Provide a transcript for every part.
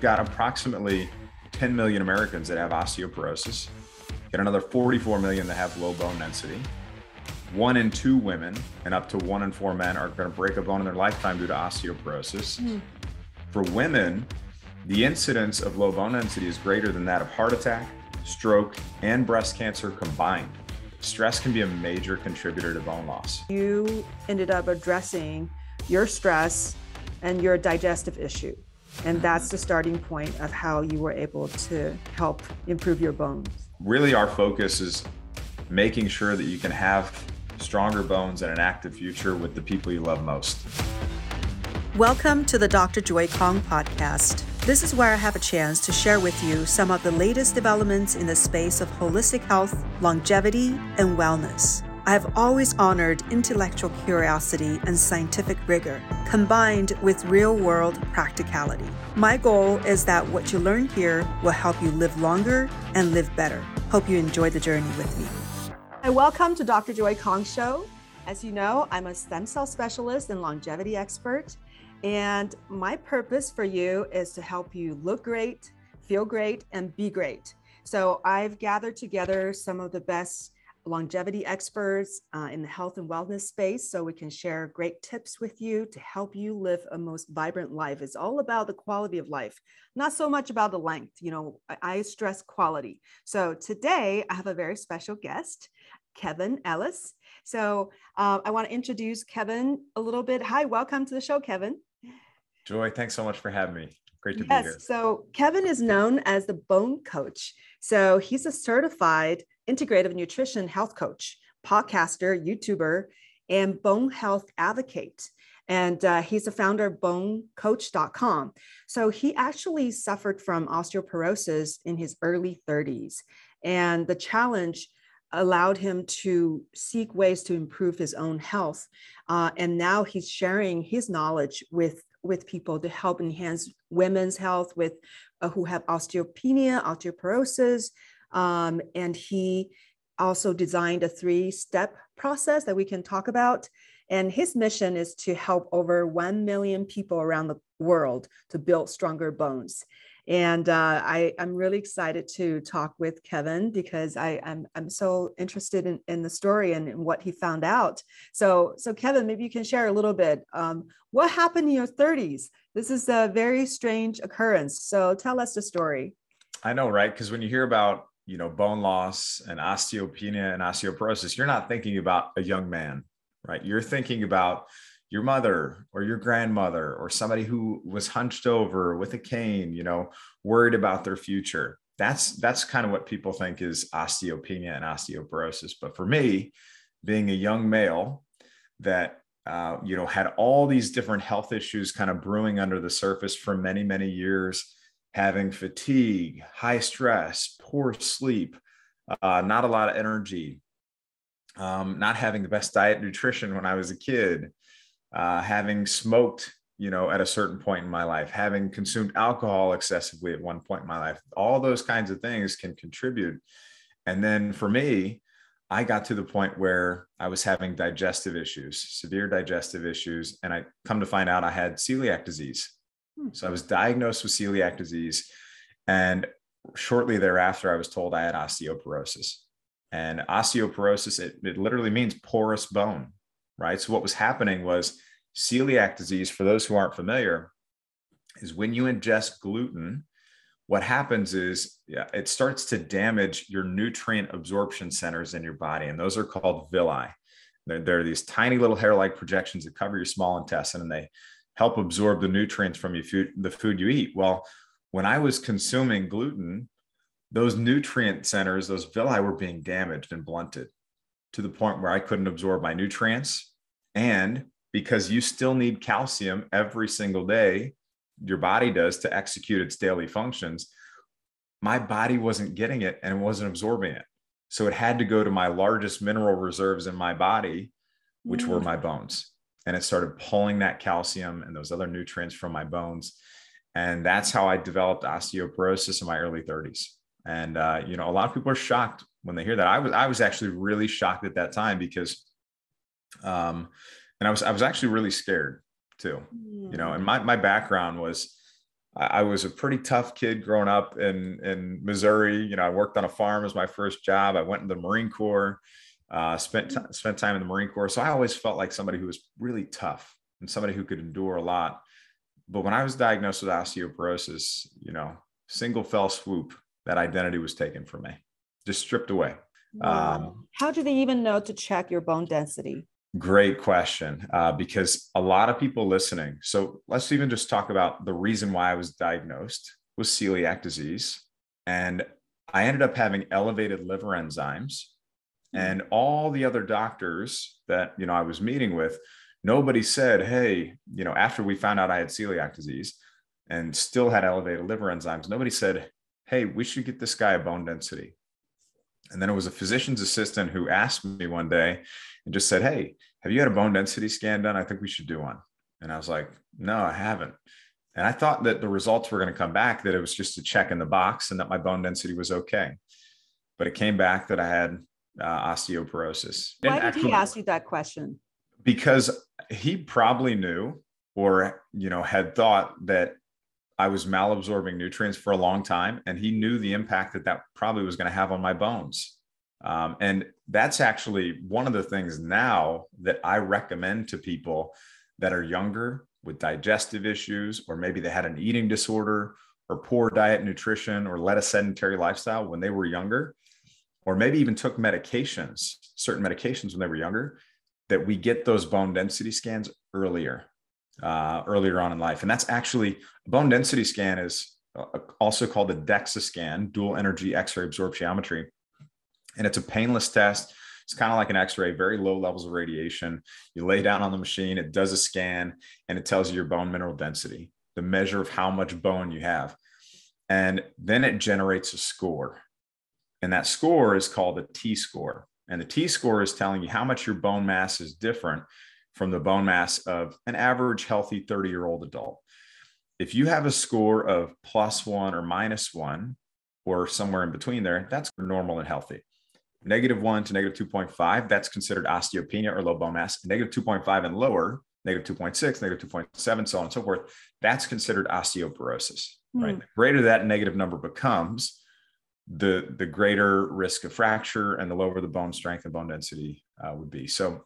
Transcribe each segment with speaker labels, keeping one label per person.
Speaker 1: you've got approximately 10 million Americans that have osteoporosis, get another 44 million that have low bone density. One in two women and up to one in four men are going to break a bone in their lifetime due to osteoporosis. Mm. For women, the incidence of low bone density is greater than that of heart attack, stroke, and breast cancer combined. Stress can be a major contributor to bone loss.
Speaker 2: You ended up addressing your stress and your digestive issue. And that's the starting point of how you were able to help improve your bones.
Speaker 1: Really, our focus is making sure that you can have stronger bones and an active future with the people you love most.
Speaker 2: Welcome to the Dr. Joy Kong podcast. This is where I have a chance to share with you some of the latest developments in the space of holistic health, longevity, and wellness. I have always honored intellectual curiosity and scientific rigor, combined with real world practicality. My goal is that what you learn here will help you live longer and live better. Hope you enjoy the journey with me. Hi, welcome to Dr. Joy Kong Show. As you know, I'm a stem cell specialist and longevity expert. And my purpose for you is to help you look great, feel great, and be great. So I've gathered together some of the best longevity experts uh, in the health and wellness space so we can share great tips with you to help you live a most vibrant life. It's all about the quality of life not so much about the length you know i, stress quality. So today i have a very special guest kevin ellis. So uh, i want to introduce kevin a little bit. Hi welcome to the show kevin.
Speaker 1: Joy thanks so much for having me. Great to
Speaker 2: yes,
Speaker 1: be here.
Speaker 2: So Kevin is known as the bone coach. So he's a certified integrative nutrition health coach, podcaster, YouTuber, and bone health advocate. And uh, he's the founder of bonecoach.com. So he actually suffered from osteoporosis in his early 30s. And the challenge allowed him to seek ways to improve his own health. Uh, and now he's sharing his knowledge with with people to help enhance women's health with uh, who have osteopenia, osteoporosis, um, and he also designed a three step process that we can talk about. And his mission is to help over 1 million people around the world to build stronger bones. And uh, I, am really excited to talk with Kevin because I, am I'm, I'm so interested in, in the story and, what he found out. So, so Kevin, maybe you can share a little bit. Um, what happened in your 30s? This is a very strange occurrence. So tell us the story.
Speaker 1: I know, right? Because when you hear about you know bone loss and osteopenia and osteoporosis you're not thinking about a young man right? You're thinking about your mother or your grandmother or somebody who was hunched over with a cane you know worried about their future. That's that's kind of what people think is osteopenia and osteoporosis. But for me being a young male that uh, you know had all these different health issues kind of brewing under the surface for many many years having fatigue, high stress, poor sleep, uh, not a lot of energy, um, not having the best diet nutrition when I was a kid, uh, having smoked, you know, at a certain point in my life, having consumed alcohol excessively at one point in my life. All those kinds of things can contribute. And then for me, I got to the point where I was having digestive issues, severe digestive issues, and I come to find out I had celiac disease. Hmm. So I was diagnosed with celiac disease. And shortly thereafter, I was told I had osteoporosis. And osteoporosis, it, it literally means porous bone, right? So what was happening was celiac disease, for those who aren't familiar, is when you ingest gluten, what happens is yeah, it starts to damage your nutrient absorption centers in your body. And those are called villi. They're, they're these tiny little hair like projections that cover your small intestine and they help absorb the nutrients from your food, the food you eat. Well, when I was consuming gluten, those nutrient centers, those villi were being damaged and blunted to the point where I couldn't absorb my nutrients. And because you still need calcium every single day, your body does to execute its daily functions, my body wasn't getting it and it wasn't absorbing it. So it had to go to my largest mineral reserves in my body, which mm. were my bones and it started pulling that calcium and those other nutrients from my bones. And that's how i developed osteoporosis in my early 30s and uh, you know a lot of people are shocked when they hear that. I was i was actually really shocked at that time because um and i was i was actually really scared too. You know and my, my background was I, was a pretty tough kid growing up in in Missouri. You know, I worked on a farm as my first job. I went in the Marine Corps, uh, spent t- spent time in the Marine Corps. So I always felt like somebody who was really tough and somebody who could endure a lot. But when I was diagnosed with osteoporosis, you know, single fell swoop, that identity was taken from me, just stripped away.
Speaker 2: Wow. Um, How do they even know to check your bone density?
Speaker 1: Great question, uh, because a lot of people listening. So let's even just talk about the reason why I was diagnosed with celiac disease, and I ended up having elevated liver enzymes. Mm-hmm. and all the other doctors that you know I was meeting with, nobody said, "Hey, you know," after we found out I had celiac disease and still had elevated liver enzymes, nobody said, "Hey, we should get this guy a bone density." And then it was a physician's assistant who asked me one day and just said, Hey, have you had a bone density scan done? I think we should do one. And I was like, No, I haven't. And I thought that the results were going to come back, that it was just a check in the box and that my bone density was okay. But it came back that I had uh, osteoporosis.
Speaker 2: Why did actually, he ask you that question?
Speaker 1: Because he probably knew or, you know, had thought that I was malabsorbing nutrients for a long time, and he knew the impact that that probably was going to have on my bones. Um, and that's actually one of the things now that I recommend to people that are younger with digestive issues, or maybe they had an eating disorder, or poor diet, nutrition, or led a sedentary lifestyle when they were younger, or maybe even took medications, certain medications when they were younger, that we get those bone density scans earlier uh, earlier on in life. And that's actually a bone density scan is uh, also called a DEXA scan, dual energy X-ray absorptiometry. And it's a painless test. It's kind of like an X-ray, very low levels of radiation. You lay down on the machine, it does a scan, and it tells you your bone mineral density, the measure of how much bone you have. And then it generates a score. And that score is called a T score. And the T score is telling you how much your bone mass is different from the bone mass of an average healthy 30 year old adult. If you have a score of plus one or minus one, or somewhere in between there, that's normal and healthy. Negative one to negative 2.5, that's considered osteopenia or low bone mass. Negative 2.5 and lower, negative 2.6, negative 2.7, so on and so forth, that's considered osteoporosis, mm. right? The greater that negative number becomes, the, the greater risk of fracture and the lower the bone strength and bone density uh, would be. So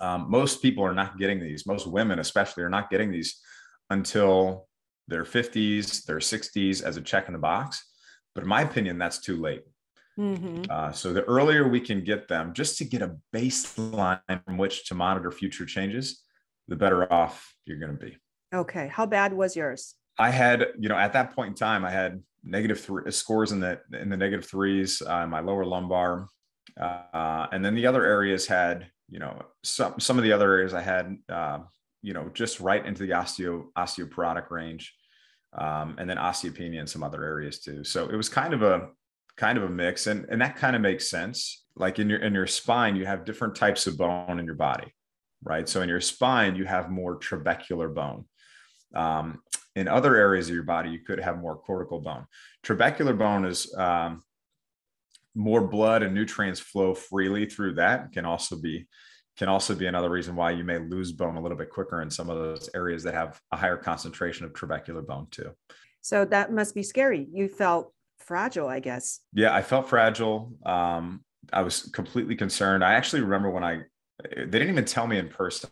Speaker 1: um, most people are not getting these. Most women, especially, are not getting these until their 50s, their 60s as a check in the box. But in my opinion, that's too late. Mm-hmm. Uh, so the earlier we can get them, just to get a baseline from which to monitor future changes, the better off you're going to be.
Speaker 2: Okay. How bad was yours?
Speaker 1: I had, you know, at that point in time, I had negative three scores in the in the negative threes, uh, my lower lumbar, uh, and then the other areas had you know, some some of the other areas I had, uh, you know, just right into the osteo osteoporotic range, um, and then osteopenia in some other areas too. So it was kind of a kind of a mix, and and that kind of makes sense. Like in your in your spine, you have different types of bone in your body, right? So in your spine, you have more trabecular bone. Um, in other areas of your body, you could have more cortical bone. Trabecular bone is um, more blood and nutrients flow freely through that can also be can also be another reason why you may lose bone a little bit quicker in some of those areas that have a higher concentration of trabecular bone too.
Speaker 2: So that must be scary. You felt fragile, I guess.
Speaker 1: Yeah, I felt fragile. Um, I was completely concerned. I actually remember when I they didn't even tell me in person.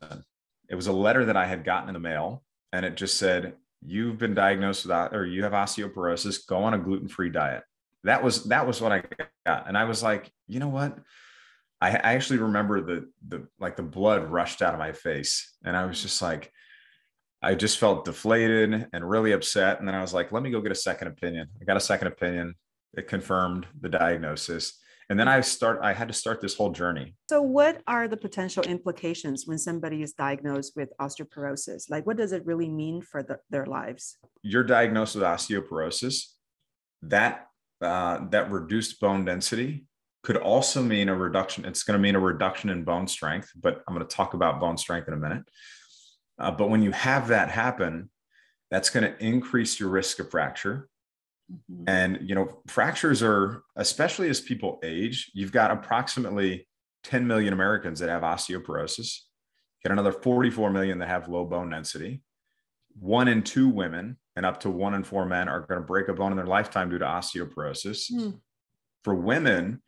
Speaker 1: It was a letter that I had gotten in the mail, and it just said, "You've been diagnosed with or you have osteoporosis. Go on a gluten-free diet." that was that was what I got, and I was like, you know what? I, I actually remember the the like the blood rushed out of my face, and I was just like, I just felt deflated and really upset. And then I was like, let me go get a second opinion. I got a second opinion. It confirmed the diagnosis. And then I start I had to start this whole journey.
Speaker 2: So what are the potential implications when somebody is diagnosed with osteoporosis? Like what does it really mean for the, their lives?
Speaker 1: You're diagnosed with osteoporosis. That uh, that reduced bone density could also mean a reduction. It's going to mean a reduction in bone strength, but I'm going to talk about bone strength in a minute. Uh, but when you have that happen, that's going to increase your risk of fracture. Mm-hmm. And, you know, fractures are, especially as people age, you've got approximately 10 million Americans that have osteoporosis, you got another 44 million that have low bone density, one in two women and up to one in four men are going to break a bone in their lifetime due to osteoporosis. Mm. For women,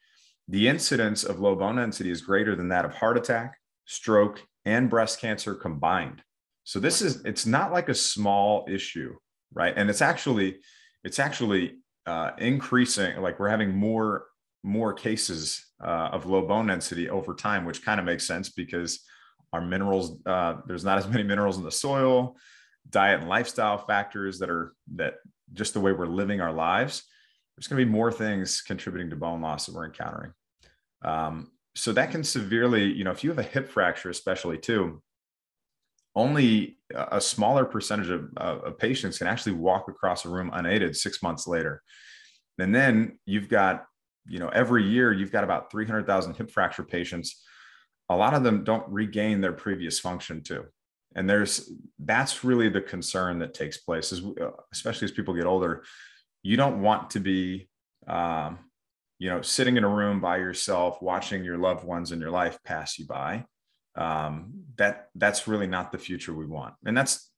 Speaker 1: the incidence of low bone density is greater than that of heart attack, stroke, and breast cancer combined. So this is it's not like a small issue, right? And it's actually it's actually uh, increasing. Like we're having more more cases uh, of low bone density over time, which kind of makes sense because our minerals uh, there's not as many minerals in the soil, diet and lifestyle factors that are that just the way we're living our lives. There's going to be more things contributing to bone loss that we're encountering. Um, so that can severely, you know, if you have a hip fracture, especially too, only a smaller percentage of, of patients can actually walk across a room unaided six months later. And then you've got, you know, every year you've got about 300,000 hip fracture patients. A lot of them don't regain their previous function too. And there's that's really the concern that takes place, is uh, especially as people get older. You don't want to be, um, you know, sitting in a room by yourself, watching your loved ones in your life pass you by um, that that's really not the future we want. And that's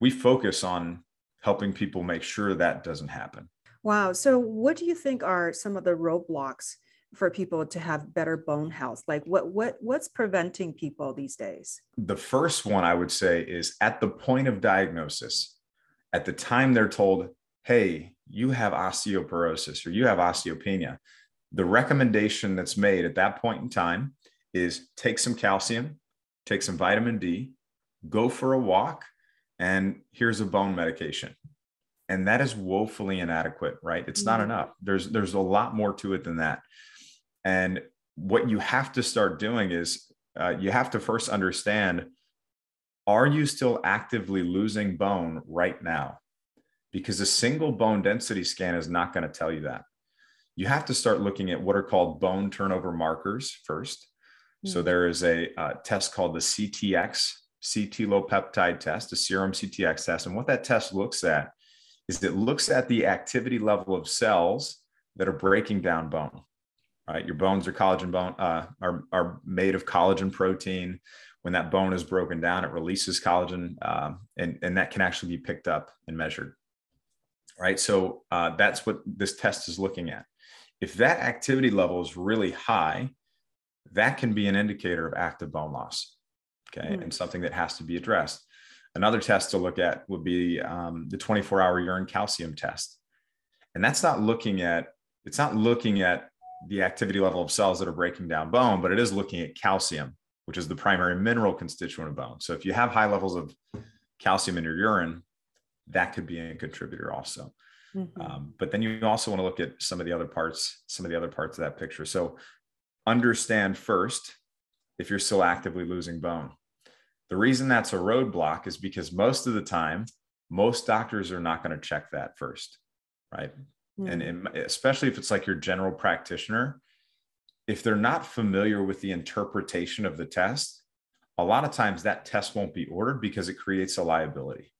Speaker 1: we focus on helping people make sure that doesn't happen.
Speaker 2: Wow. So what do you think are some of the roadblocks for people to have better bone health? Like what what what's preventing people these days?
Speaker 1: The first one i would say is at the point of diagnosis at the time they're told hey you have osteoporosis or you have osteopenia the recommendation that's made at that point in time is take some calcium, take some vitamin D, go for a walk, and here's a bone medication. And that is woefully inadequate, right? It's not mm-hmm. enough. There's there's a lot more to it than that. And what you have to start doing is uh, you have to first understand are you still actively losing bone right now? Because a single bone density scan is not going to tell you that. You have to start looking at what are called bone turnover markers first. So hmm. there is a uh, test called the CTX, C-telopeptide test, a serum CTX test. And what that test looks at is it looks at the activity level of cells that are breaking down bone. Right, your bones are collagen bone uh, are are made of collagen protein. When that bone is broken down, it releases collagen, um, and and that can actually be picked up and measured. Right, so uh, that's what this test is looking at. If that activity level is really high, that can be an indicator of active bone loss. Okay. Mm-hmm. And something that has to be addressed. Another test to look at would be um, the 24 hour urine calcium test. And that's not looking at, it's not looking at the activity level of cells that are breaking down bone, but it is looking at calcium, which is the primary mineral constituent of bone. So if you have high levels of calcium in your urine, that could be a contributor also. Mm-hmm. Um, but then you also want to look at some of the other parts, some of the other parts of that picture. So understand first if you're still actively losing bone. The reason that's a roadblock is because most of the time, most doctors are not going to check that first, right? Mm. And in, especially if it's like your general practitioner, if they're not familiar with the interpretation of the test, a lot of times that test won't be ordered because it creates a liability,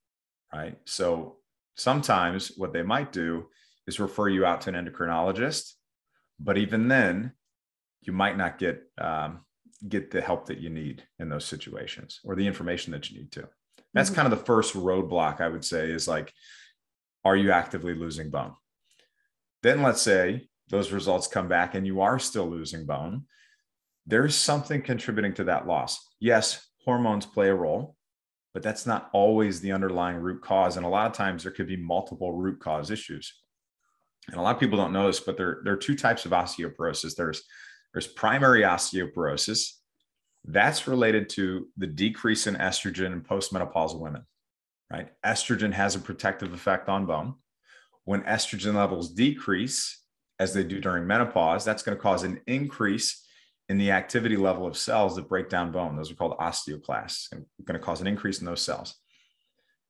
Speaker 1: right? So sometimes what they might do is refer you out to an endocrinologist. But even then, you might not get um, get the help that you need in those situations or the information that you need to. That's mm-hmm. kind of the first roadblock I would say is like, are you actively losing bone? Then let's say those results come back and you are still losing bone. There's something contributing to that loss. Yes, hormones play a role, but that's not always the underlying root cause. And a lot of times there could be multiple root cause issues. And a lot of people don't know this, but there, there are two types of osteoporosis. There's there's primary osteoporosis. That's related to the decrease in estrogen in postmenopausal women, right? Estrogen has a protective effect on bone. When estrogen levels decrease, as they do during menopause, that's going to cause an increase in the activity level of cells that break down bone. Those are called osteoclasts, and going to cause an increase in those cells.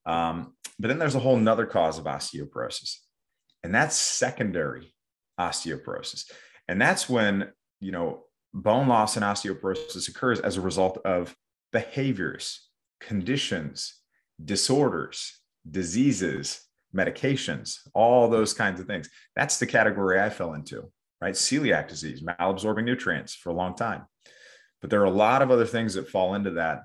Speaker 1: Um, but then there's a whole nother cause of osteoporosis, and that's secondary osteoporosis. And that's when you know, bone loss and osteoporosis occurs as a result of behaviors, conditions, disorders, diseases, medications, all those kinds of things. That's the category I fell into, right? Celiac disease, malabsorbing nutrients for a long time. But there are a lot of other things that fall into that.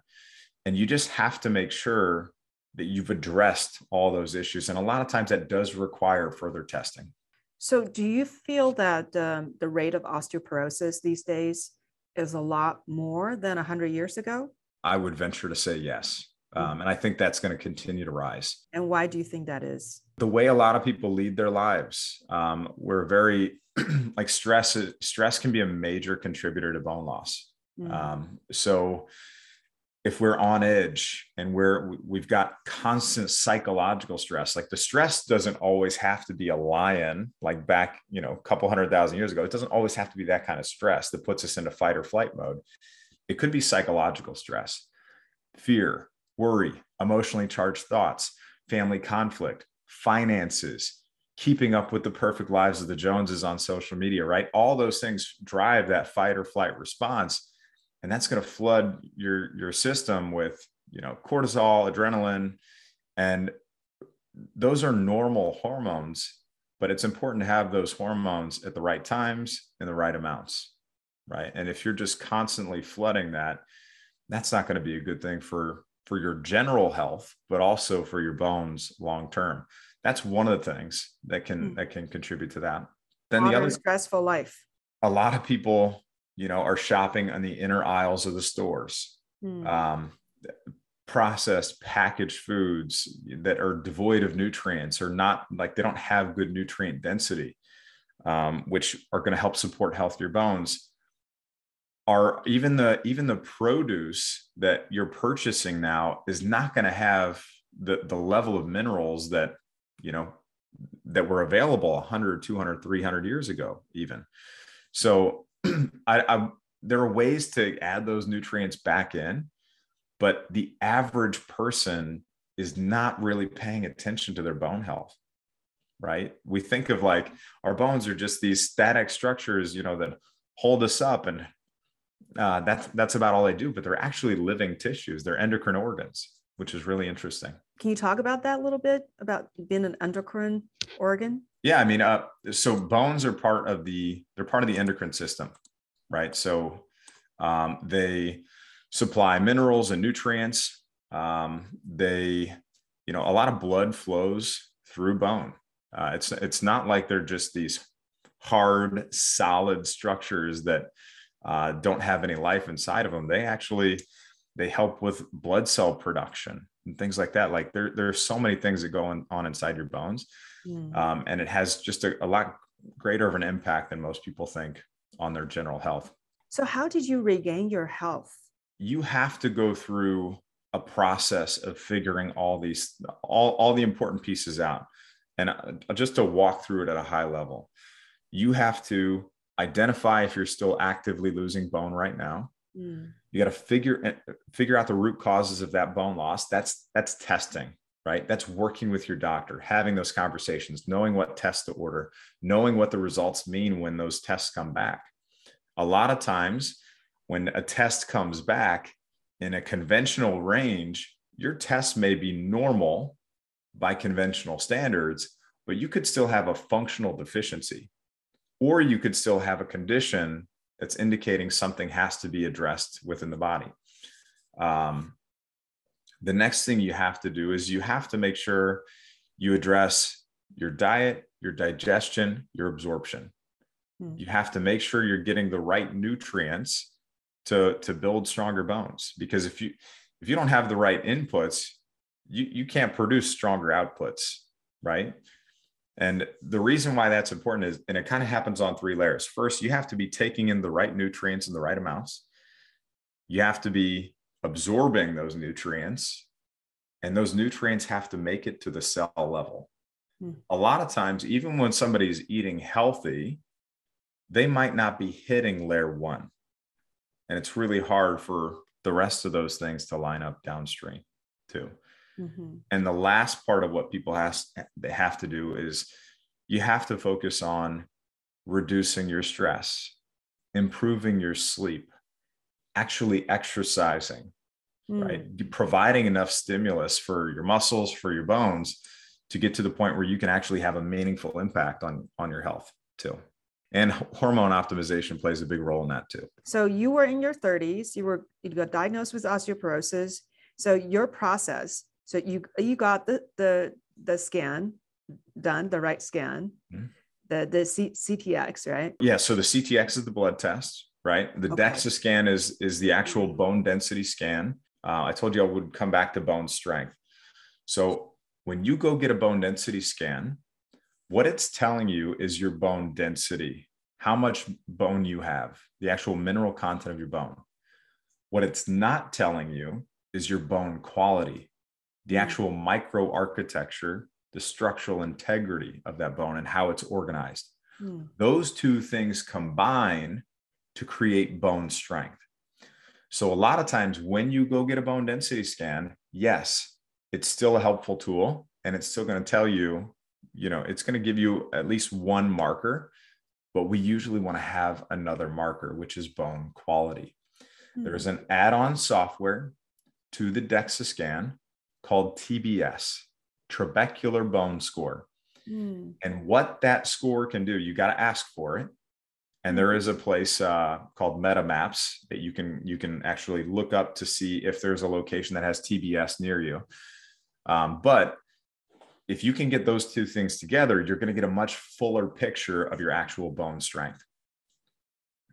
Speaker 1: And you just have to make sure that you've addressed all those issues. And a lot of times that does require further testing.
Speaker 2: So, do you feel that um, the rate of osteoporosis these days is a lot more than 100 years ago?
Speaker 1: I would venture to say yes. Hmm. Um, and I think that's going to continue to rise.
Speaker 2: And why do you think that is?
Speaker 1: The way a lot of people lead their lives. Um, we're very like stress. Stress can be a major contributor to bone loss. Mm-hmm. Um, so if we're on edge and we're we've got constant psychological stress like the stress doesn't always have to be a lion like back you know a couple hundred thousand years ago it doesn't always have to be that kind of stress that puts us into fight or flight mode. It could be psychological stress fear worry emotionally charged thoughts family conflict finances keeping up with the perfect lives of the joneses on social media right? All those things drive that fight or flight response and that's going to flood your your system with you know cortisol adrenaline and those are normal hormones but it's important to have those hormones at the right times in the right amounts right? And if you're just constantly flooding that that's not going to be a good thing for for your general health but also for your bones long term. That's one of the things that can mm. that can contribute to that.
Speaker 2: Then Modern the other stressful life.
Speaker 1: A lot of people you know, are shopping on the inner aisles of the stores. Mm. Um, processed packaged foods that are devoid of nutrients or not like they don't have good nutrient density, um, which are going to help support healthier bones. Are even the even the produce that you're purchasing now is not going to have the the level of minerals that you know that were available 100 200 300 years ago even so I, I there are ways to add those nutrients back in, but the average person is not really paying attention to their bone health right? We think of like our bones are just these static structures you know that hold us up and uh, that's that's about all they do but they're actually living tissues. They're endocrine organs which is really interesting.
Speaker 2: Can you talk about that a little bit about being an endocrine organ?
Speaker 1: Yeah, I mean, uh, so bones are part of the they're part of the endocrine system, right? So um, they supply minerals and nutrients. Um, they, you know, a lot of blood flows through bone. Uh, it's it's not like they're just these hard, solid structures that uh, don't have any life inside of them. They actually they help with blood cell production and things like that. Like there, there are so many things that go on, on inside your bones. Mm. Um, and it has just a, a lot greater of an impact than most people think on their general health.
Speaker 2: So, how did you regain your health?
Speaker 1: You have to go through a process of figuring all these, all, all the important pieces out. And uh, just to walk through it at a high level, you have to identify if you're still actively losing bone right now. Mm. You got to figure uh, figure out the root causes of that bone loss. That's that's testing right? That's working with your doctor, having those conversations, knowing what tests to order, knowing what the results mean when those tests come back. A lot of times, when a test comes back in a conventional range, your test may be normal by conventional standards, but you could still have a functional deficiency, or you could still have a condition that's indicating something has to be addressed within the body. Um, the next thing you have to do is you have to make sure you address your diet, your digestion, your absorption. Hmm. You have to make sure you're getting the right nutrients to, to build stronger bones. Because if you if you don't have the right inputs, you, you can't produce stronger outputs, right? And the reason why that's important is, and it kind of happens on three layers. First, you have to be taking in the right nutrients in the right amounts. You have to be absorbing those nutrients and those nutrients have to make it to the cell level. Hmm. A lot of times, even when somebody's eating healthy, they might not be hitting layer one. And it's really hard for the rest of those things to line up downstream too. Mm-hmm. And the last part of what people has they have to do is you have to focus on reducing your stress, improving your sleep, actually exercising, mm. right? Providing enough stimulus for your muscles, for your bones to get to the point where you can actually have a meaningful impact on, on your health too. And hormone optimization plays a big role in that too.
Speaker 2: So you were in your 30s, you were you got diagnosed with osteoporosis. So your process So you you got the the the scan done, the right scan, mm-hmm. the the C- CTX, right?
Speaker 1: Yeah. So the CTX is the blood test, right? The okay. DEXA scan is is the actual bone density scan. Uh, I told you I would come back to bone strength. So when you go get a bone density scan, what it's telling you is your bone density, how much bone you have, the actual mineral content of your bone. What it's not telling you is your bone quality, the mm. actual microarchitecture, the structural integrity of that bone and how it's organized. Mm. Those two things combine to create bone strength. So, a lot of times when you go get a bone density scan, yes, it's still a helpful tool and it's still going to tell you, you know, it's going to give you at least one marker, but we usually want to have another marker, which is bone quality. Mm. There's an add on software to the DEXA scan called TBS, trabecular bone score. Mm. And what that score can do, you got to ask for it. And there is a place uh, called MetaMaps that you can you can actually look up to see if there's a location that has TBS near you. Um, but if you can get those two things together, you're going to get a much fuller picture of your actual bone strength.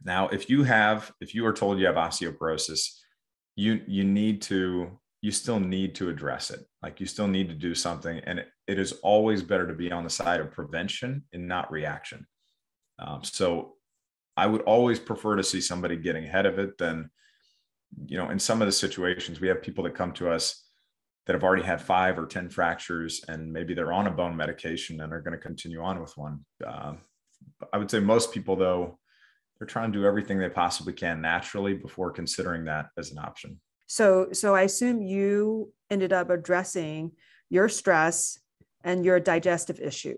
Speaker 1: Now, if you have, if you are told you have osteoporosis, you you need to you still need to address it. Like you still need to do something. And it, it is always better to be on the side of prevention and not reaction. Um, so I would always prefer to see somebody getting ahead of it than, you know, in some of the situations, we have people that come to us that have already had five or 10 fractures and maybe they're on a bone medication and are going to continue on with one. Uh, I would say most people, though, they're trying to do everything they possibly can naturally before considering that as an option.
Speaker 2: So, so I assume you ended up addressing your stress and your digestive issue.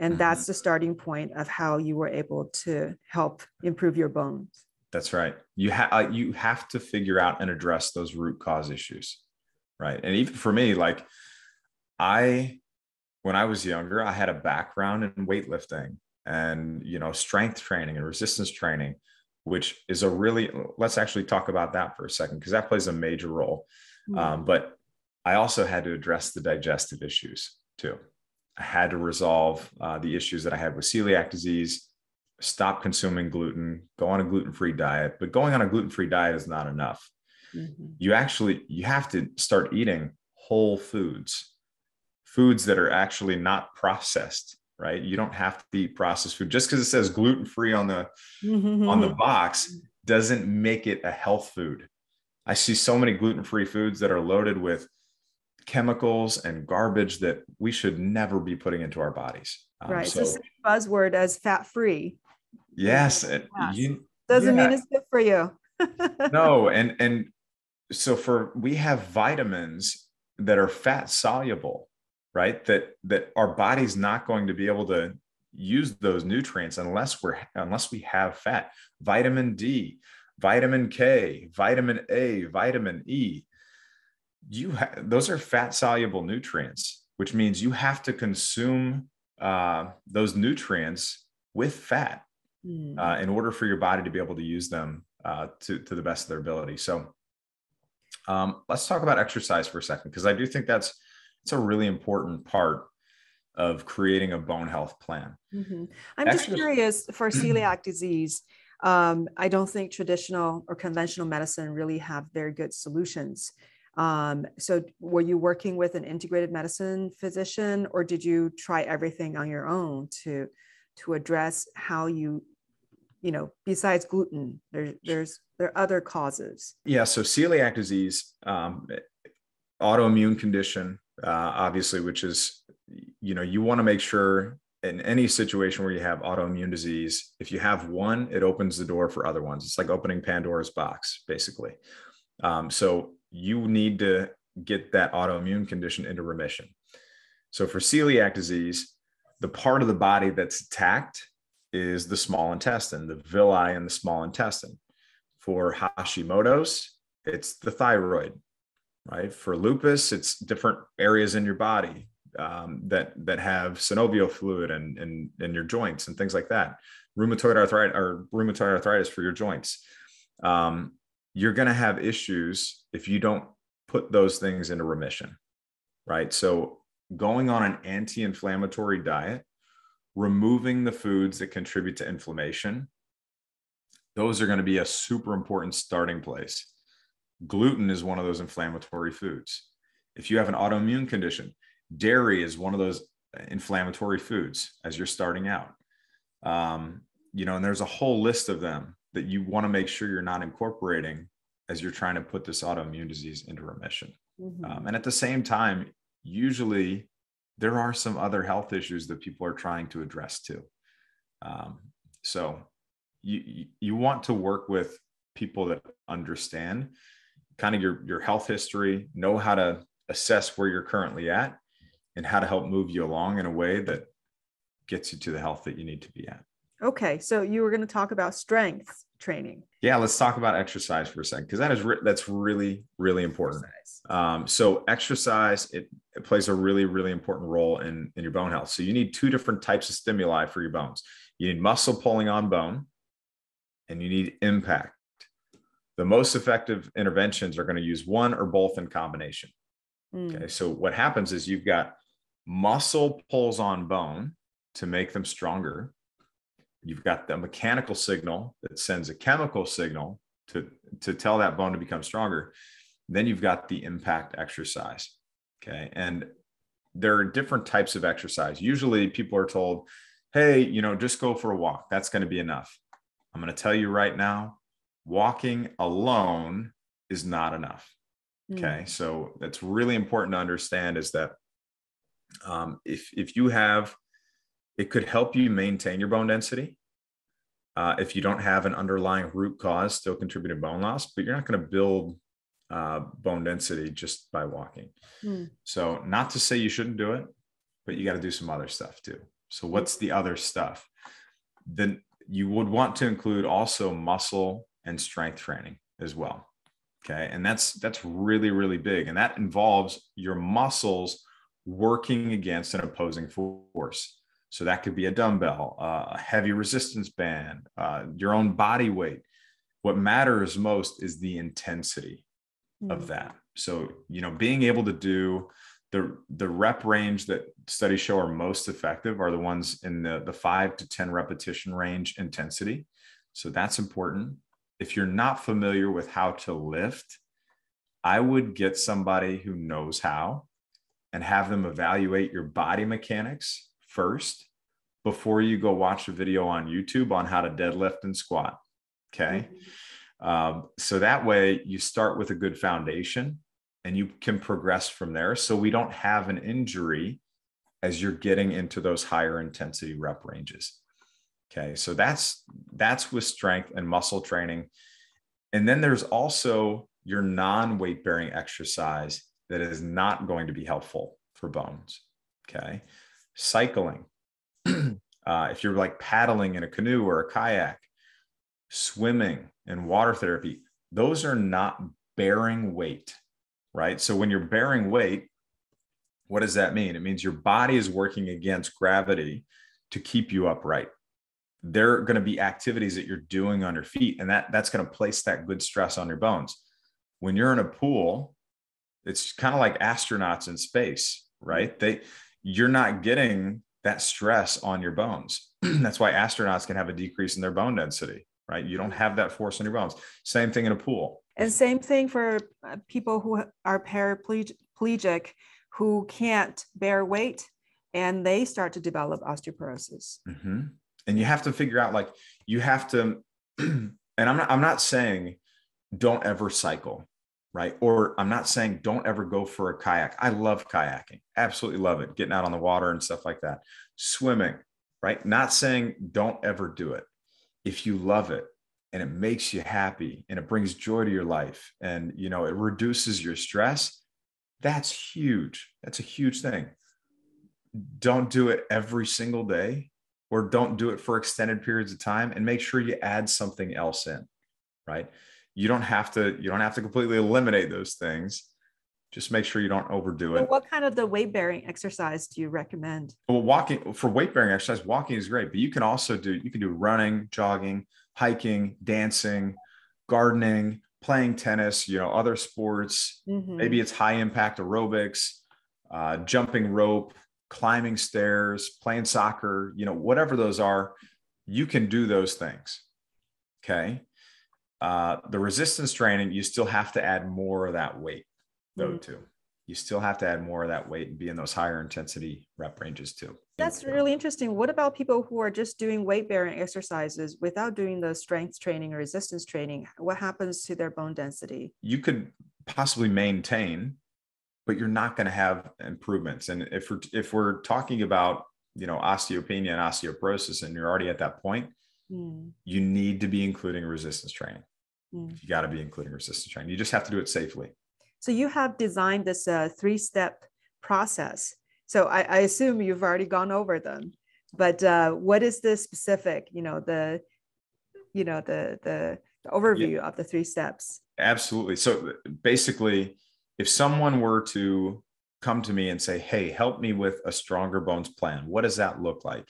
Speaker 2: And mm-hmm. that's the starting point of how you were able to help improve your bones.
Speaker 1: That's right. You have uh, you have to figure out and address those root cause issues, right? And even for me, like I, when I was younger, I had a background in weightlifting and you know strength training and resistance training which is a really let's actually talk about that for a second because that plays a major role mm-hmm. um, but i also had to address the digestive issues too i had to resolve uh, the issues that i had with celiac disease stop consuming gluten go on a gluten-free diet but going on a gluten-free diet is not enough mm-hmm. you actually you have to start eating whole foods foods that are actually not processed right? You don't have to eat processed food just because it says gluten free on the mm-hmm. on the box doesn't make it a health food. I see so many gluten free foods that are loaded with chemicals and garbage that we should never be putting into our bodies.
Speaker 2: Um, right. So, it's the same buzzword as fat free.
Speaker 1: Yes. yes. You,
Speaker 2: Doesn't yeah. mean it's good for you.
Speaker 1: no. And, and so for, we have vitamins that are fat soluble right that that our body's not going to be able to use those nutrients unless we're unless we have fat vitamin d vitamin k vitamin a vitamin e you ha- those are fat soluble nutrients which means you have to consume uh, those nutrients with fat mm. uh, in order for your body to be able to use them uh, to, to the best of their ability so um, let's talk about exercise for a second because i do think that's it's a really important part of creating a bone health plan.
Speaker 2: Mm-hmm. I'm just curious for celiac disease. Um, I don't think traditional or conventional medicine really have very good solutions. Um, so, were you working with an integrated medicine physician, or did you try everything on your own to to address how you, you know, besides gluten, there, there's there are other causes.
Speaker 1: Yeah. So celiac disease, um, autoimmune condition, uh, obviously, which is, you know, you want to make sure in any situation where you have autoimmune disease, if you have one, it opens the door for other ones. It's like opening Pandora's box, basically. Um, so you need to get that autoimmune condition into remission. So for celiac disease, the part of the body that's attacked is the small intestine, the villi in the small intestine. For Hashimoto's, it's the thyroid right? For lupus, it's different areas in your body um, that that have synovial fluid and and in your joints and things like that. Rheumatoid arthritis or rheumatoid arthritis for your joints. Um, you're going to have issues if you don't put those things into remission, right? So going on an anti-inflammatory diet, removing the foods that contribute to inflammation, those are going to be a super important starting place. Gluten is one of those inflammatory foods. If you have an autoimmune condition, dairy is one of those inflammatory foods as you're starting out. Um, you know, and there's a whole list of them that you want to make sure you're not incorporating as you're trying to put this autoimmune disease into remission. Mm-hmm. Um, and at the same time, usually there are some other health issues that people are trying to address too. Um, so you you want to work with people that understand kind of your your health history, know how to assess where you're currently at, and how to help move you along in a way that gets you to the health that you need to be at.
Speaker 2: Okay, so you were going to talk about strength training.
Speaker 1: Yeah, let's talk about exercise for a second because that is re- that's really really important. Um, so exercise it, it plays a really really important role in in your bone health. So you need two different types of stimuli for your bones. You need muscle pulling on bone, and you need impact. The most effective interventions are going to use one or both in combination. Mm. Okay, so what happens is you've got muscle pulls on bone to make them stronger. You've got the mechanical signal that sends a chemical signal to, to tell that bone to become stronger. Then you've got the impact exercise. Okay. And there are different types of exercise. Usually people are told, hey, you know, just go for a walk. That's going to be enough. I'm going to tell you right now, walking alone is not enough. Hmm. Okay. Mm. So that's really important to understand is that um, if, if you have, it could help you maintain your bone density. Uh, if you don't have an underlying root cause still contributing bone loss, but you're not going to build uh, bone density just by walking. Mm. So, not to say you shouldn't do it, but you got to do some other stuff too. So, what's the other stuff? Then you would want to include also muscle and strength training as well. Okay. And that's that's really, really big. And that involves your muscles working against an opposing force. So that could be a dumbbell, uh, a heavy resistance band, uh, your own body weight. What matters most is the intensity mm. of that. So, you know, being able to do the the rep range that studies show are most effective are the ones in the the 5 to 10 repetition range intensity so that's important if you're not familiar with how to lift i would get somebody who knows how and have them evaluate your body mechanics first before you go watch a video on youtube on how to deadlift and squat okay mm-hmm. um, so that way you start with a good foundation and you can progress from there. So we don't have an injury as you're getting into those higher intensity rep ranges. Okay. So that's that's with strength and muscle training. And then there's also your non-weight bearing exercise that is not going to be helpful for bones. Okay. Cycling. uh, if you're like paddling in a canoe or a kayak, swimming and water therapy, those are not bearing weight right? So when you're bearing weight, what does that mean? It means your body is working against gravity to keep you upright. There are going to be activities that you're doing on your feet, and that, that's going to place that good stress on your bones. When you're in a pool, it's kind of like astronauts in space, right? They you're not getting that stress on your bones. that's why astronauts can have a decrease in their bone density, right? You don't have that force on your bones. Same thing in a pool.
Speaker 2: And same thing for uh, people who are paraplegic who can't bear weight and they start to develop osteoporosis.
Speaker 1: Mm-hmm. And you have to figure out like you have to, and I'm not, I'm not saying don't ever cycle, right? Or I'm not saying don't ever go for a kayak. I love kayaking, absolutely love it, getting out on the water and stuff like that. Swimming, right? Not saying don't ever do it. If you love it, and it makes you happy and it brings joy to your life and you know it reduces your stress that's huge that's a huge thing don't do it every single day or don't do it for extended periods of time and make sure you add something else in right you don't have to you don't have to completely eliminate those things just make sure you don't overdo it.
Speaker 2: What kind of the weight bearing exercise do you recommend?
Speaker 1: Well, walking for weight bearing exercise, walking is great, but you can also do you can do running, jogging, hiking, dancing, gardening, playing tennis, you know, other sports. Mm-hmm. Maybe it's high impact aerobics. uh, jumping rope, climbing stairs, playing soccer, you know, whatever those are, you can do those things. Okay. Uh, the resistance training, you still have to add more of that weight, though, mm. too. You still have to add more of that weight and be in those higher intensity rep ranges, too.
Speaker 2: That's really interesting. What about people who are just doing weight bearing exercises without doing the strength training or resistance training? What happens to their bone density?
Speaker 1: You could possibly maintain but you're not going to have improvements. And if we're if we're talking about you know osteopenia and osteoporosis, and you're already at that point, mm. you need to be including resistance training. Mm. You got to be including resistance training. You just have to do it safely.
Speaker 2: So you have designed this uh, three-step process. So I, I, assume you've already gone over them. But uh, what is the specific? You know the, you know the the, the overview yeah. of the three steps.
Speaker 1: Absolutely. So basically, if someone were to come to me and say, Hey, help me with a stronger bones plan, what does that look like?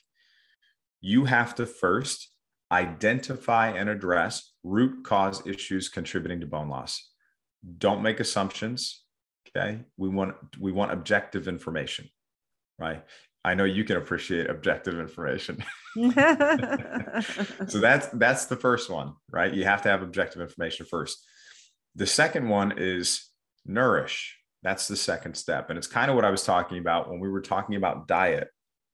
Speaker 1: You have to first identify and address root cause issues contributing to bone loss. Don't make assumptions. Okay. We want we want objective information, right? I know you can appreciate objective information. so that's that's the first one, right? You have to have objective information first. The second one is nourish. That's the second step. And it's kind of what I was talking about when we were talking about diet,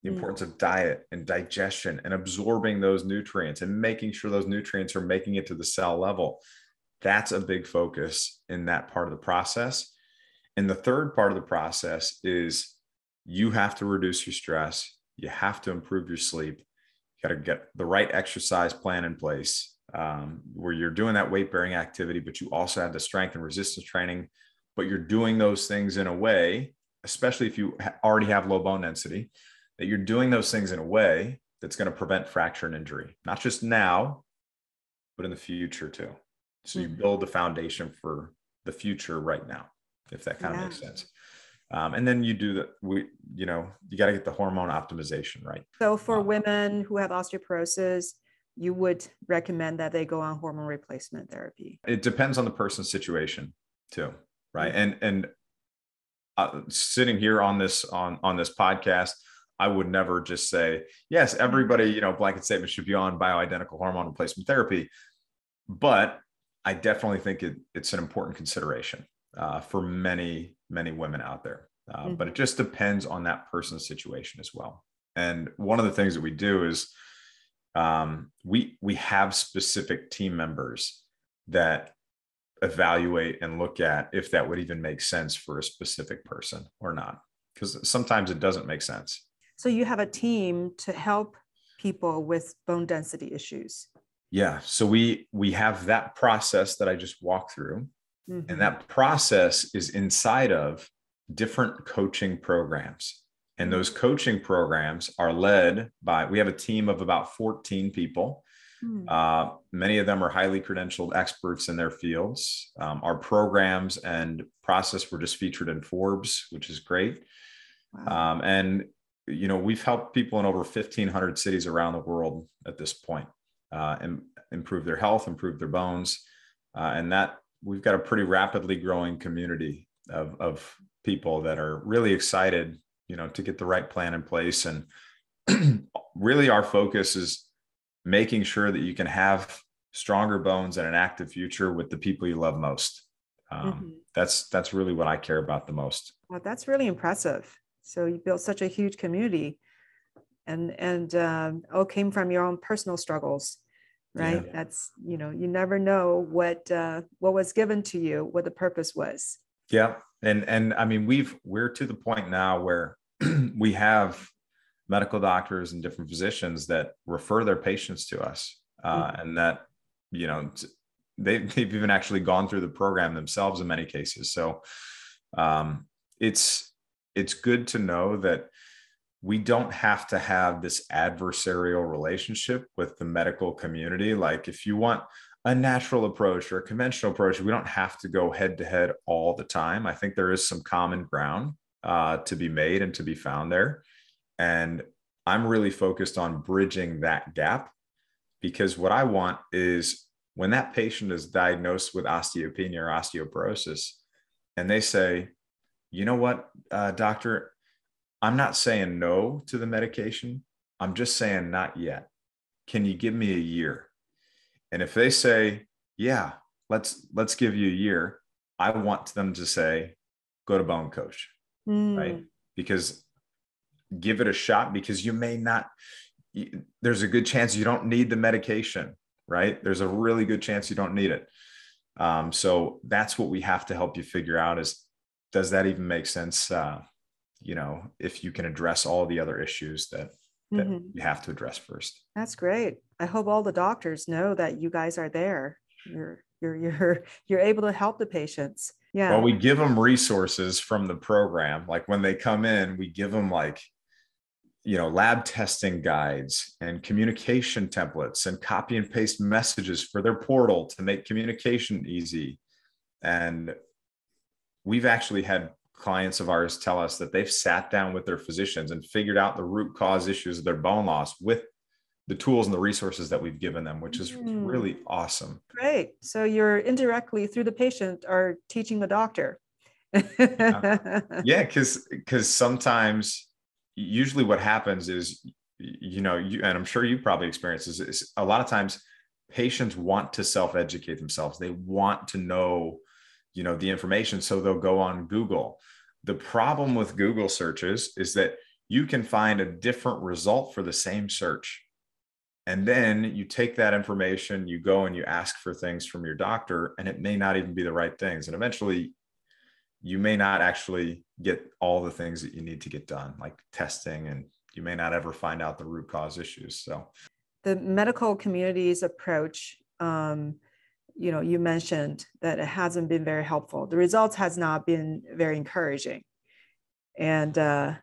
Speaker 1: the mm. importance of diet and digestion and absorbing those nutrients and making sure those nutrients are making it to the cell level. That's a big focus in that part of the process. And the third part of the process is you have to reduce your stress. You have to improve your sleep. You got to get the right exercise plan in place um, where you're doing that weight bearing activity, but you also have the strength and resistance training but you're doing those things in a way, especially if you already have low bone density, that you're doing those things in a way that's going to prevent fracture and injury, not just now, but in the future too. So you mm-hmm. build the foundation for the future right now, if that kind yeah. of makes sense. Um, and then you do the We, you know, you got to get the hormone optimization right.
Speaker 2: So for um, women who have osteoporosis, you would recommend that they go on hormone replacement therapy.
Speaker 1: It depends on the person's situation too right mm-hmm. and and uh, sitting here on this on on this podcast i would never just say yes mm-hmm. everybody you know blanket statement should be on bioidentical hormone replacement therapy but i definitely think it, it's an important consideration uh, for many many women out there uh, mm-hmm. but it just depends on that person's situation as well and one of the things that we do is um, we we have specific team members that evaluate and look at if that would even make sense for a specific person or not because sometimes it doesn't make sense
Speaker 2: so you have a team to help people with bone density issues
Speaker 1: yeah so we we have that process that i just walked through mm-hmm. and that process is inside of different coaching programs and those coaching programs are led by we have a team of about 14 people Hmm. Uh, many of them are highly credentialed experts in their fields. Um, our programs and process were just featured in Forbes, which is great. Wow. Um, and you know, we've helped people in over 1,500 cities around the world at this point, uh, and improve their health, improve their bones, uh, and that we've got a pretty rapidly growing community of, of people that are really excited, you know, to get the right plan in place. And really, our focus is making sure that you can have stronger bones and an active future with the people you love most. Um, mm-hmm. That's that's really what I care about the most.
Speaker 2: Well, that's really impressive. So you built such a huge community, and and um, all came from your own personal struggles, right? Yeah. That's you know you never know what uh, what was given to you, what the purpose was.
Speaker 1: Yeah, and and I mean we've we're to the point now where we have medical doctors and different physicians that refer their patients to us uh, mm-hmm. and that you know they, they've even actually gone through the program themselves in many cases so um, it's it's good to know that we don't have to have this adversarial relationship with the medical community. Like if you want a natural approach or a conventional approach we don't have to go head to head all the time. I think there is some common ground uh, to be made and to be found there. And I'm really focused on bridging that gap because what I want is when that patient is diagnosed with osteopenia or osteoporosis, and they say, you know what, uh, doctor, I'm not saying no to the medication. I'm just saying not yet. Can you give me a year? And if they say, yeah, let's let's give you a year, I want them to say, go to bone coach, mm. right? Because give it a shot because you may not there's a good chance you don't need the medication right there's a really good chance you don't need it um, so that's what we have to help you figure out is does that even make sense uh, you know if you can address all the other issues that that mm-hmm. you have to address first?
Speaker 2: That's great. I hope all the doctors know that you guys are there. You're you're you're you're able to help the patients. Yeah.
Speaker 1: Well we give them resources from the program. Like when they come in we give them like you know lab testing guides and communication templates and copy and paste messages for their portal to make communication easy. And we've actually had clients of ours tell us that they've sat down with their physicians and figured out the root cause issues of their bone loss with the tools and the resources that we've given them which is mm. really awesome.
Speaker 2: Great. So you're indirectly through the patient are teaching the doctor.
Speaker 1: Yeah because because sometimes usually what happens is you know you and i'm sure you probably experience this is a lot of times patients want to self-educate themselves. They want to know you know the information so they'll go on google. The problem with google searches is that you can find a different result for the same search. And then you take that information you go and you ask for things from your doctor and it may not even be the right things. And eventually you may not actually get all the things that you need to get done, like testing, and you may not ever find out the root cause issues. So,
Speaker 2: the medical community's approach, um, you know, you mentioned that it hasn't been very helpful. The results has not been very encouraging, and uh,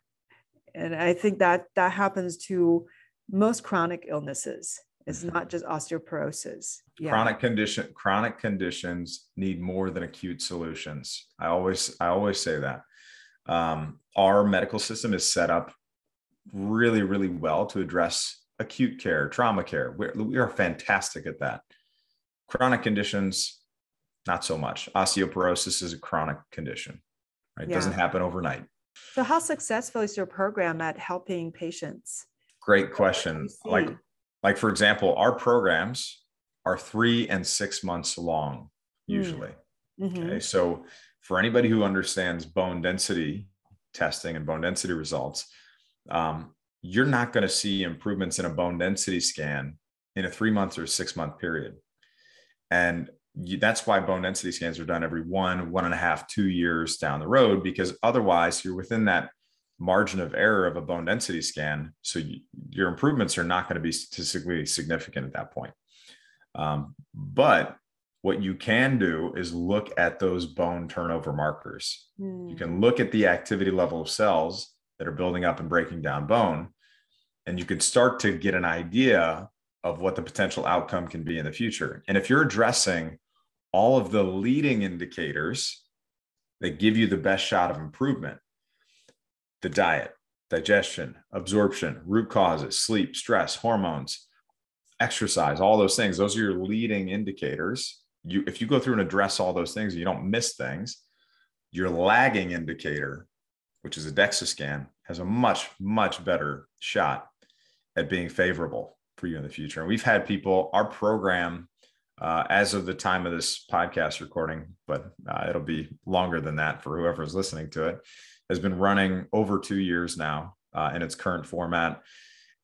Speaker 2: and I think that that happens to most chronic illnesses. It's mm-hmm. not just osteoporosis.
Speaker 1: Yeah. Chronic condition, chronic conditions need more than acute solutions. I always, I always say that. Um, our medical system is set up really, really well to address acute care, trauma care. We're, we are fantastic at that. Chronic conditions, not so much. Osteoporosis is a chronic condition. Right? Yeah. It doesn't happen overnight.
Speaker 2: So, how successful is your program at helping patients?
Speaker 1: Great question. Like like for example our programs are three and six months long hmm. usually mm-hmm. okay so for anybody who understands bone density testing and bone density results um, you're not going to see improvements in a bone density scan in a three month or six month period and you, that's why bone density scans are done every one one and a half two years down the road because otherwise you're within that margin of error of a bone density scan. So you, your improvements are not going to be statistically significant at that point. Um, but what you can do is look at those bone turnover markers. Mm. You can look at the activity level of cells that are building up and breaking down bone, and you can start to get an idea of what the potential outcome can be in the future. And if you're addressing all of the leading indicators that give you the best shot of improvement, the diet, digestion, absorption, root causes, sleep, stress, hormones, exercise, all those things. Those are your leading indicators. You, if you go through and address all those things, you don't miss things. Your lagging indicator, which is a DEXA scan, has a much, much better shot at being favorable for you in the future. And we've had people, our program, uh, as of the time of this podcast recording, but uh, it'll be longer than that for whoever's listening to it has been running over two years now uh, in its current format.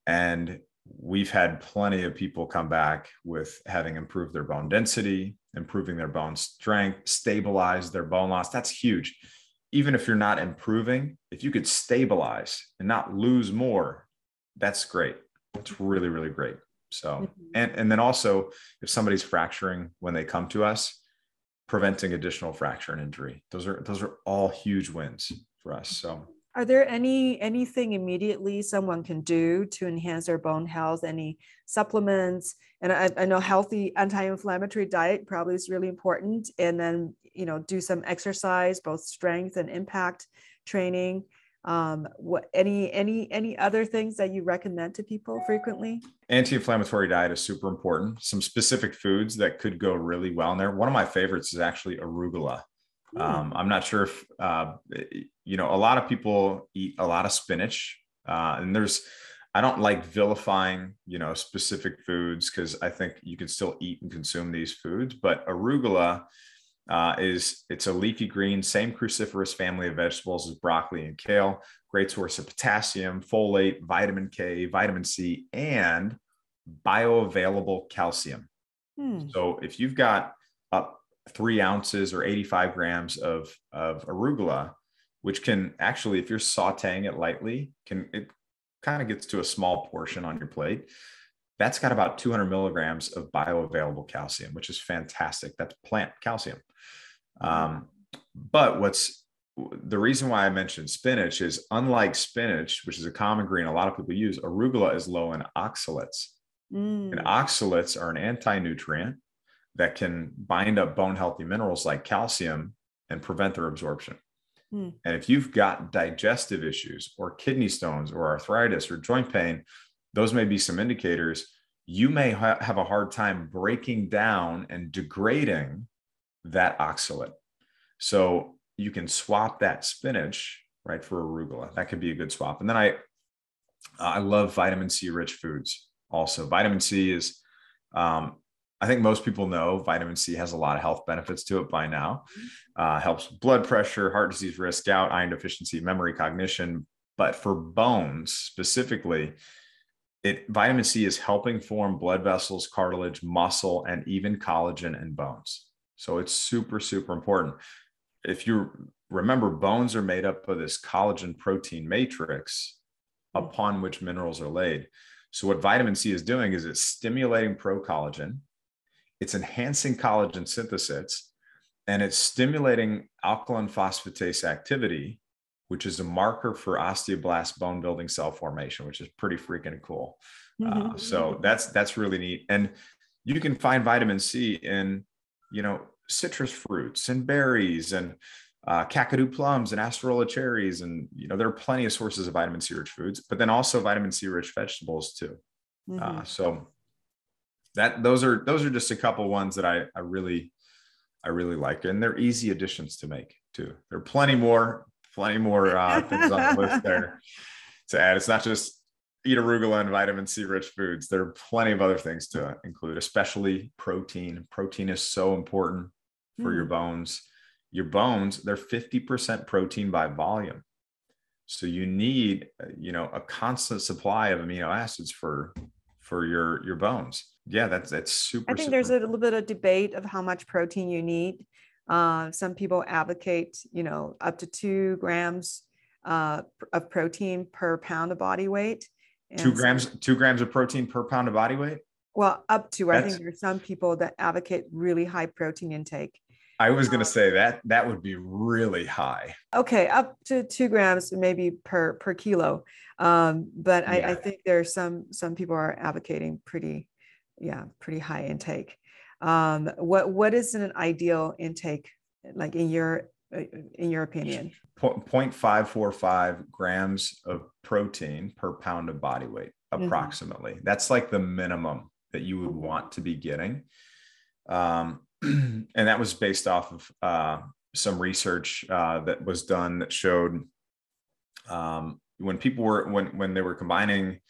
Speaker 1: And we've had plenty of people come back with having improved their bone density, improving their bone strength, stabilize their bone loss. That's huge. Even if you're not improving, if you could stabilize and not lose more, that's great. It's really, really great. So, mm-hmm. and, and then also if somebody's fracturing when they come to us, preventing additional fracture and injury. Those are those are all huge wins for us. So
Speaker 2: are there any anything immediately someone can do to enhance their bone health any supplements and I, I, know healthy anti-inflammatory diet probably is really important and then you know do some exercise both strength and impact training um, what any any any other things that you recommend to people frequently
Speaker 1: anti-inflammatory diet is super important some specific foods that could go really well in there one of my favorites is actually arugula Hmm. Um, I'm not sure if uh, you know. A lot of people eat a lot of spinach, uh, and there's. I don't like vilifying, you know, specific foods because I think you can still eat and consume these foods. But arugula uh, is it's a leafy green, same cruciferous family of vegetables as broccoli and kale. Great source of potassium, folate, vitamin K, vitamin C, and bioavailable calcium. Hmm. So if you've got up three ounces or 85 grams of, of arugula, which can actually, if you're sauteing it lightly, can it kind of gets to a small portion on your plate. That's got about 200 milligrams of bioavailable calcium, which is fantastic. That's plant calcium. Um, but what's the reason why I mentioned spinach is unlike spinach, which is a common green a lot of people use, arugula is low in oxalates. Mm. And oxalates are an anti nutrient that can bind up bone healthy minerals like calcium and prevent their absorption. Mm. And if you've got digestive issues or kidney stones or arthritis or joint pain, those may be some indicators. You may ha- have a hard time breaking down and degrading that oxalate. So you can swap that spinach right for arugula. That could be a good swap. And then I I love vitamin C rich foods also. Vitamin C is um, I think most people know vitamin C has a lot of health benefits to it by now. Uh, helps blood pressure, heart disease risk, gout, iron deficiency, memory, cognition. But for bones specifically, it vitamin C is helping form blood vessels, cartilage, muscle, and even collagen in bones. So it's super, super important. If you remember, bones are made up of this collagen protein matrix upon which minerals are laid. So what vitamin C is doing is it's stimulating procollagen, it's enhancing collagen synthesis, and it's stimulating alkaline phosphatase activity, which is a marker for osteoblast bone building cell formation, which is pretty freaking cool. Mm-hmm. Uh, so that's that's really neat. And you can find vitamin C in you know, citrus fruits and berries and uh, Kakadu plums and acerola cherries. And, you know, there are plenty of sources of vitamin C rich foods, but then also vitamin C rich vegetables too. Mm-hmm. Uh, so that those are those are just a couple ones that I, I really I really like. And they're easy additions to make too. There are plenty more, plenty more uh, things on the list there to add. It's not just eat arugula and vitamin C rich foods. There are plenty of other things to include, especially protein. Protein is so important for mm. your bones. Your bones, they're 50% protein by volume. So you need, you know, a constant supply of amino acids for for your your bones. Yeah, that's that's super.
Speaker 2: I think
Speaker 1: super
Speaker 2: there's a little bit of debate of how much protein you need. Uh, some people advocate, you know, up to two grams uh, of protein per pound of body weight.
Speaker 1: And two grams, two grams of protein per pound of body weight.
Speaker 2: Well, up to That's, I think there's some people that advocate really high protein intake.
Speaker 1: I was going to um, say that that would be really high.
Speaker 2: Okay, up to two grams maybe per per kilo, um, but yeah. I, I, think there's some some people are advocating pretty, yeah, pretty high intake. Um, what what is an ideal intake like in your in your opinion?
Speaker 1: 0.545 grams of protein per pound of body weight, mm-hmm. approximately. Mm-hmm. That's like the minimum that you would want to be getting. Um, and that was based off of uh, some research uh, that was done that showed um, when people were when when they were combining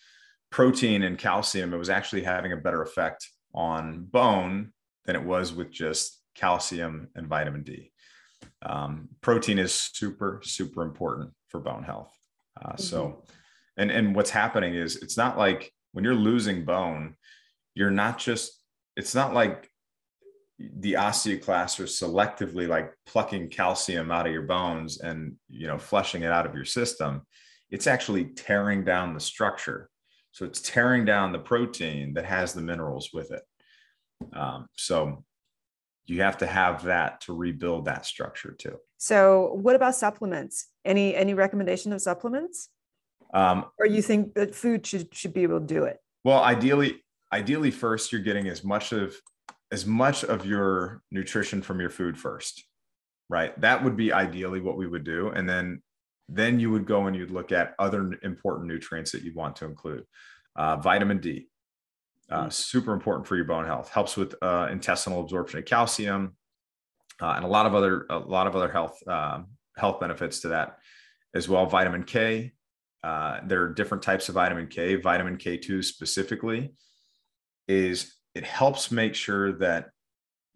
Speaker 1: protein and calcium, it was actually having a better effect on bone than it was with just calcium and vitamin D um, protein is super super important for bone health. Uh, mm-hmm. so and and what's happening is it's not like when you're losing bone you're not just it's not like the osteoclasts are selectively like plucking calcium out of your bones and you know flushing it out of your system. It's actually tearing down the structure. So it's tearing down the protein that has the minerals with it. Um, so you have to have that to rebuild that structure too.
Speaker 2: So, what about supplements? Any any recommendation of supplements? Um, or you think that food should should be able to do it?
Speaker 1: Well, ideally, ideally first you're getting as much of as much of your nutrition from your food first, right? That would be ideally what we would do, and then then you would go and you'd look at other important nutrients that you'd want to include. Uh, vitamin D, uh, mm. super important for your bone health. Helps with uh, intestinal absorption of calcium. uh, and a lot of other a lot of other health um, health benefits to that as well. Vitamin K. Uh, there are different types of vitamin K. Vitamin K2 specifically is it helps make sure that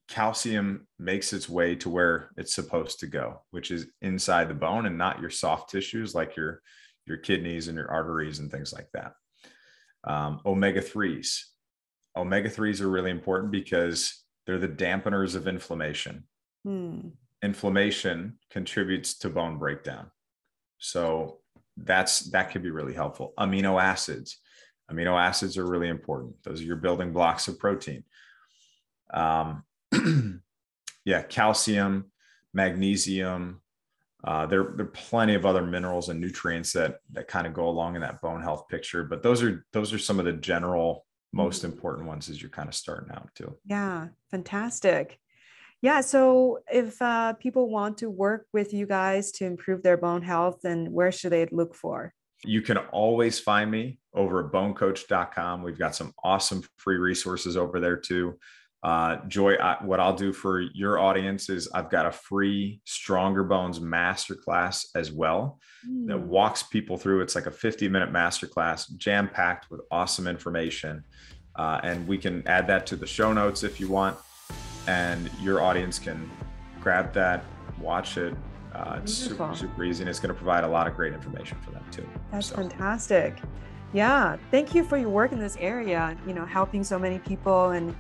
Speaker 1: calcium makes its way to where it's supposed to go, which is inside the bone and not your soft tissues like your your kidneys and your arteries and things like that. Um, omega 3s. Omega 3s are really important because they're the dampeners of inflammation. Hmm. Inflammation contributes to bone breakdown. So that's that could be really helpful. Amino acids. Amino acids are really important. Those are your building blocks of protein. Um, yeah, calcium, magnesium. Uh, there, there are plenty of other minerals and nutrients that that kind of go along in that bone health picture. But those are those are some of the general most important ones as you're kind of starting out too.
Speaker 2: Yeah, fantastic. Yeah, so if uh, people want to work with you guys to improve their bone health, then where should they look for?
Speaker 1: You can always find me over at bonecoach.com. We've got some awesome free resources over there too. Uh, Joy, I, what I'll do for your audience is I've got a free Stronger Bones masterclass as well mm. that hmm. walks people through. It's like a 50 minute masterclass, jam packed with awesome information. Uh, and we can add that to the show notes if you want. And your audience can grab that, watch it. Uh, it's super, super easy, and it's going to provide a lot of great information for them too.
Speaker 2: That's so. fantastic. Yeah, thank you for your work in this area. You know, helping so many people and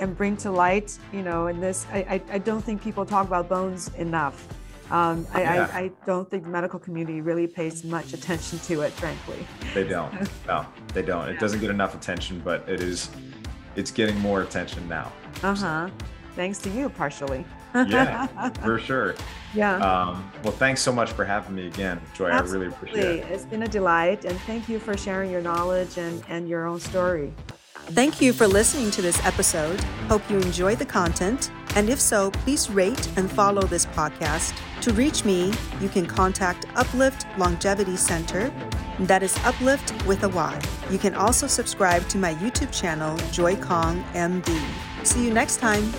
Speaker 2: and bring to light, you know, in this, I, I, I don't think people talk about bones enough. Um, I, yeah. I, I, don't think the medical community really pays much attention to it, frankly.
Speaker 1: They don't. no, they don't. It doesn't get enough attention, but it is, it's getting more attention now.
Speaker 2: Uh huh. Thanks to you, partially.
Speaker 1: yeah, for sure.
Speaker 2: Yeah.
Speaker 1: Um, well, thanks so much for having me again, Joy. Absolutely. I really appreciate it.
Speaker 2: It's been a delight, and thank you for sharing your knowledge and, and your own story.
Speaker 3: Thank you for listening to this episode. Hope you enjoy the content. And if so, please rate and follow this podcast. To reach me, you can contact Upllyft Longevity Center. That is Upllyft with a Y. You can also subscribe to my YouTube channel, Joy Kong MD. See you next time.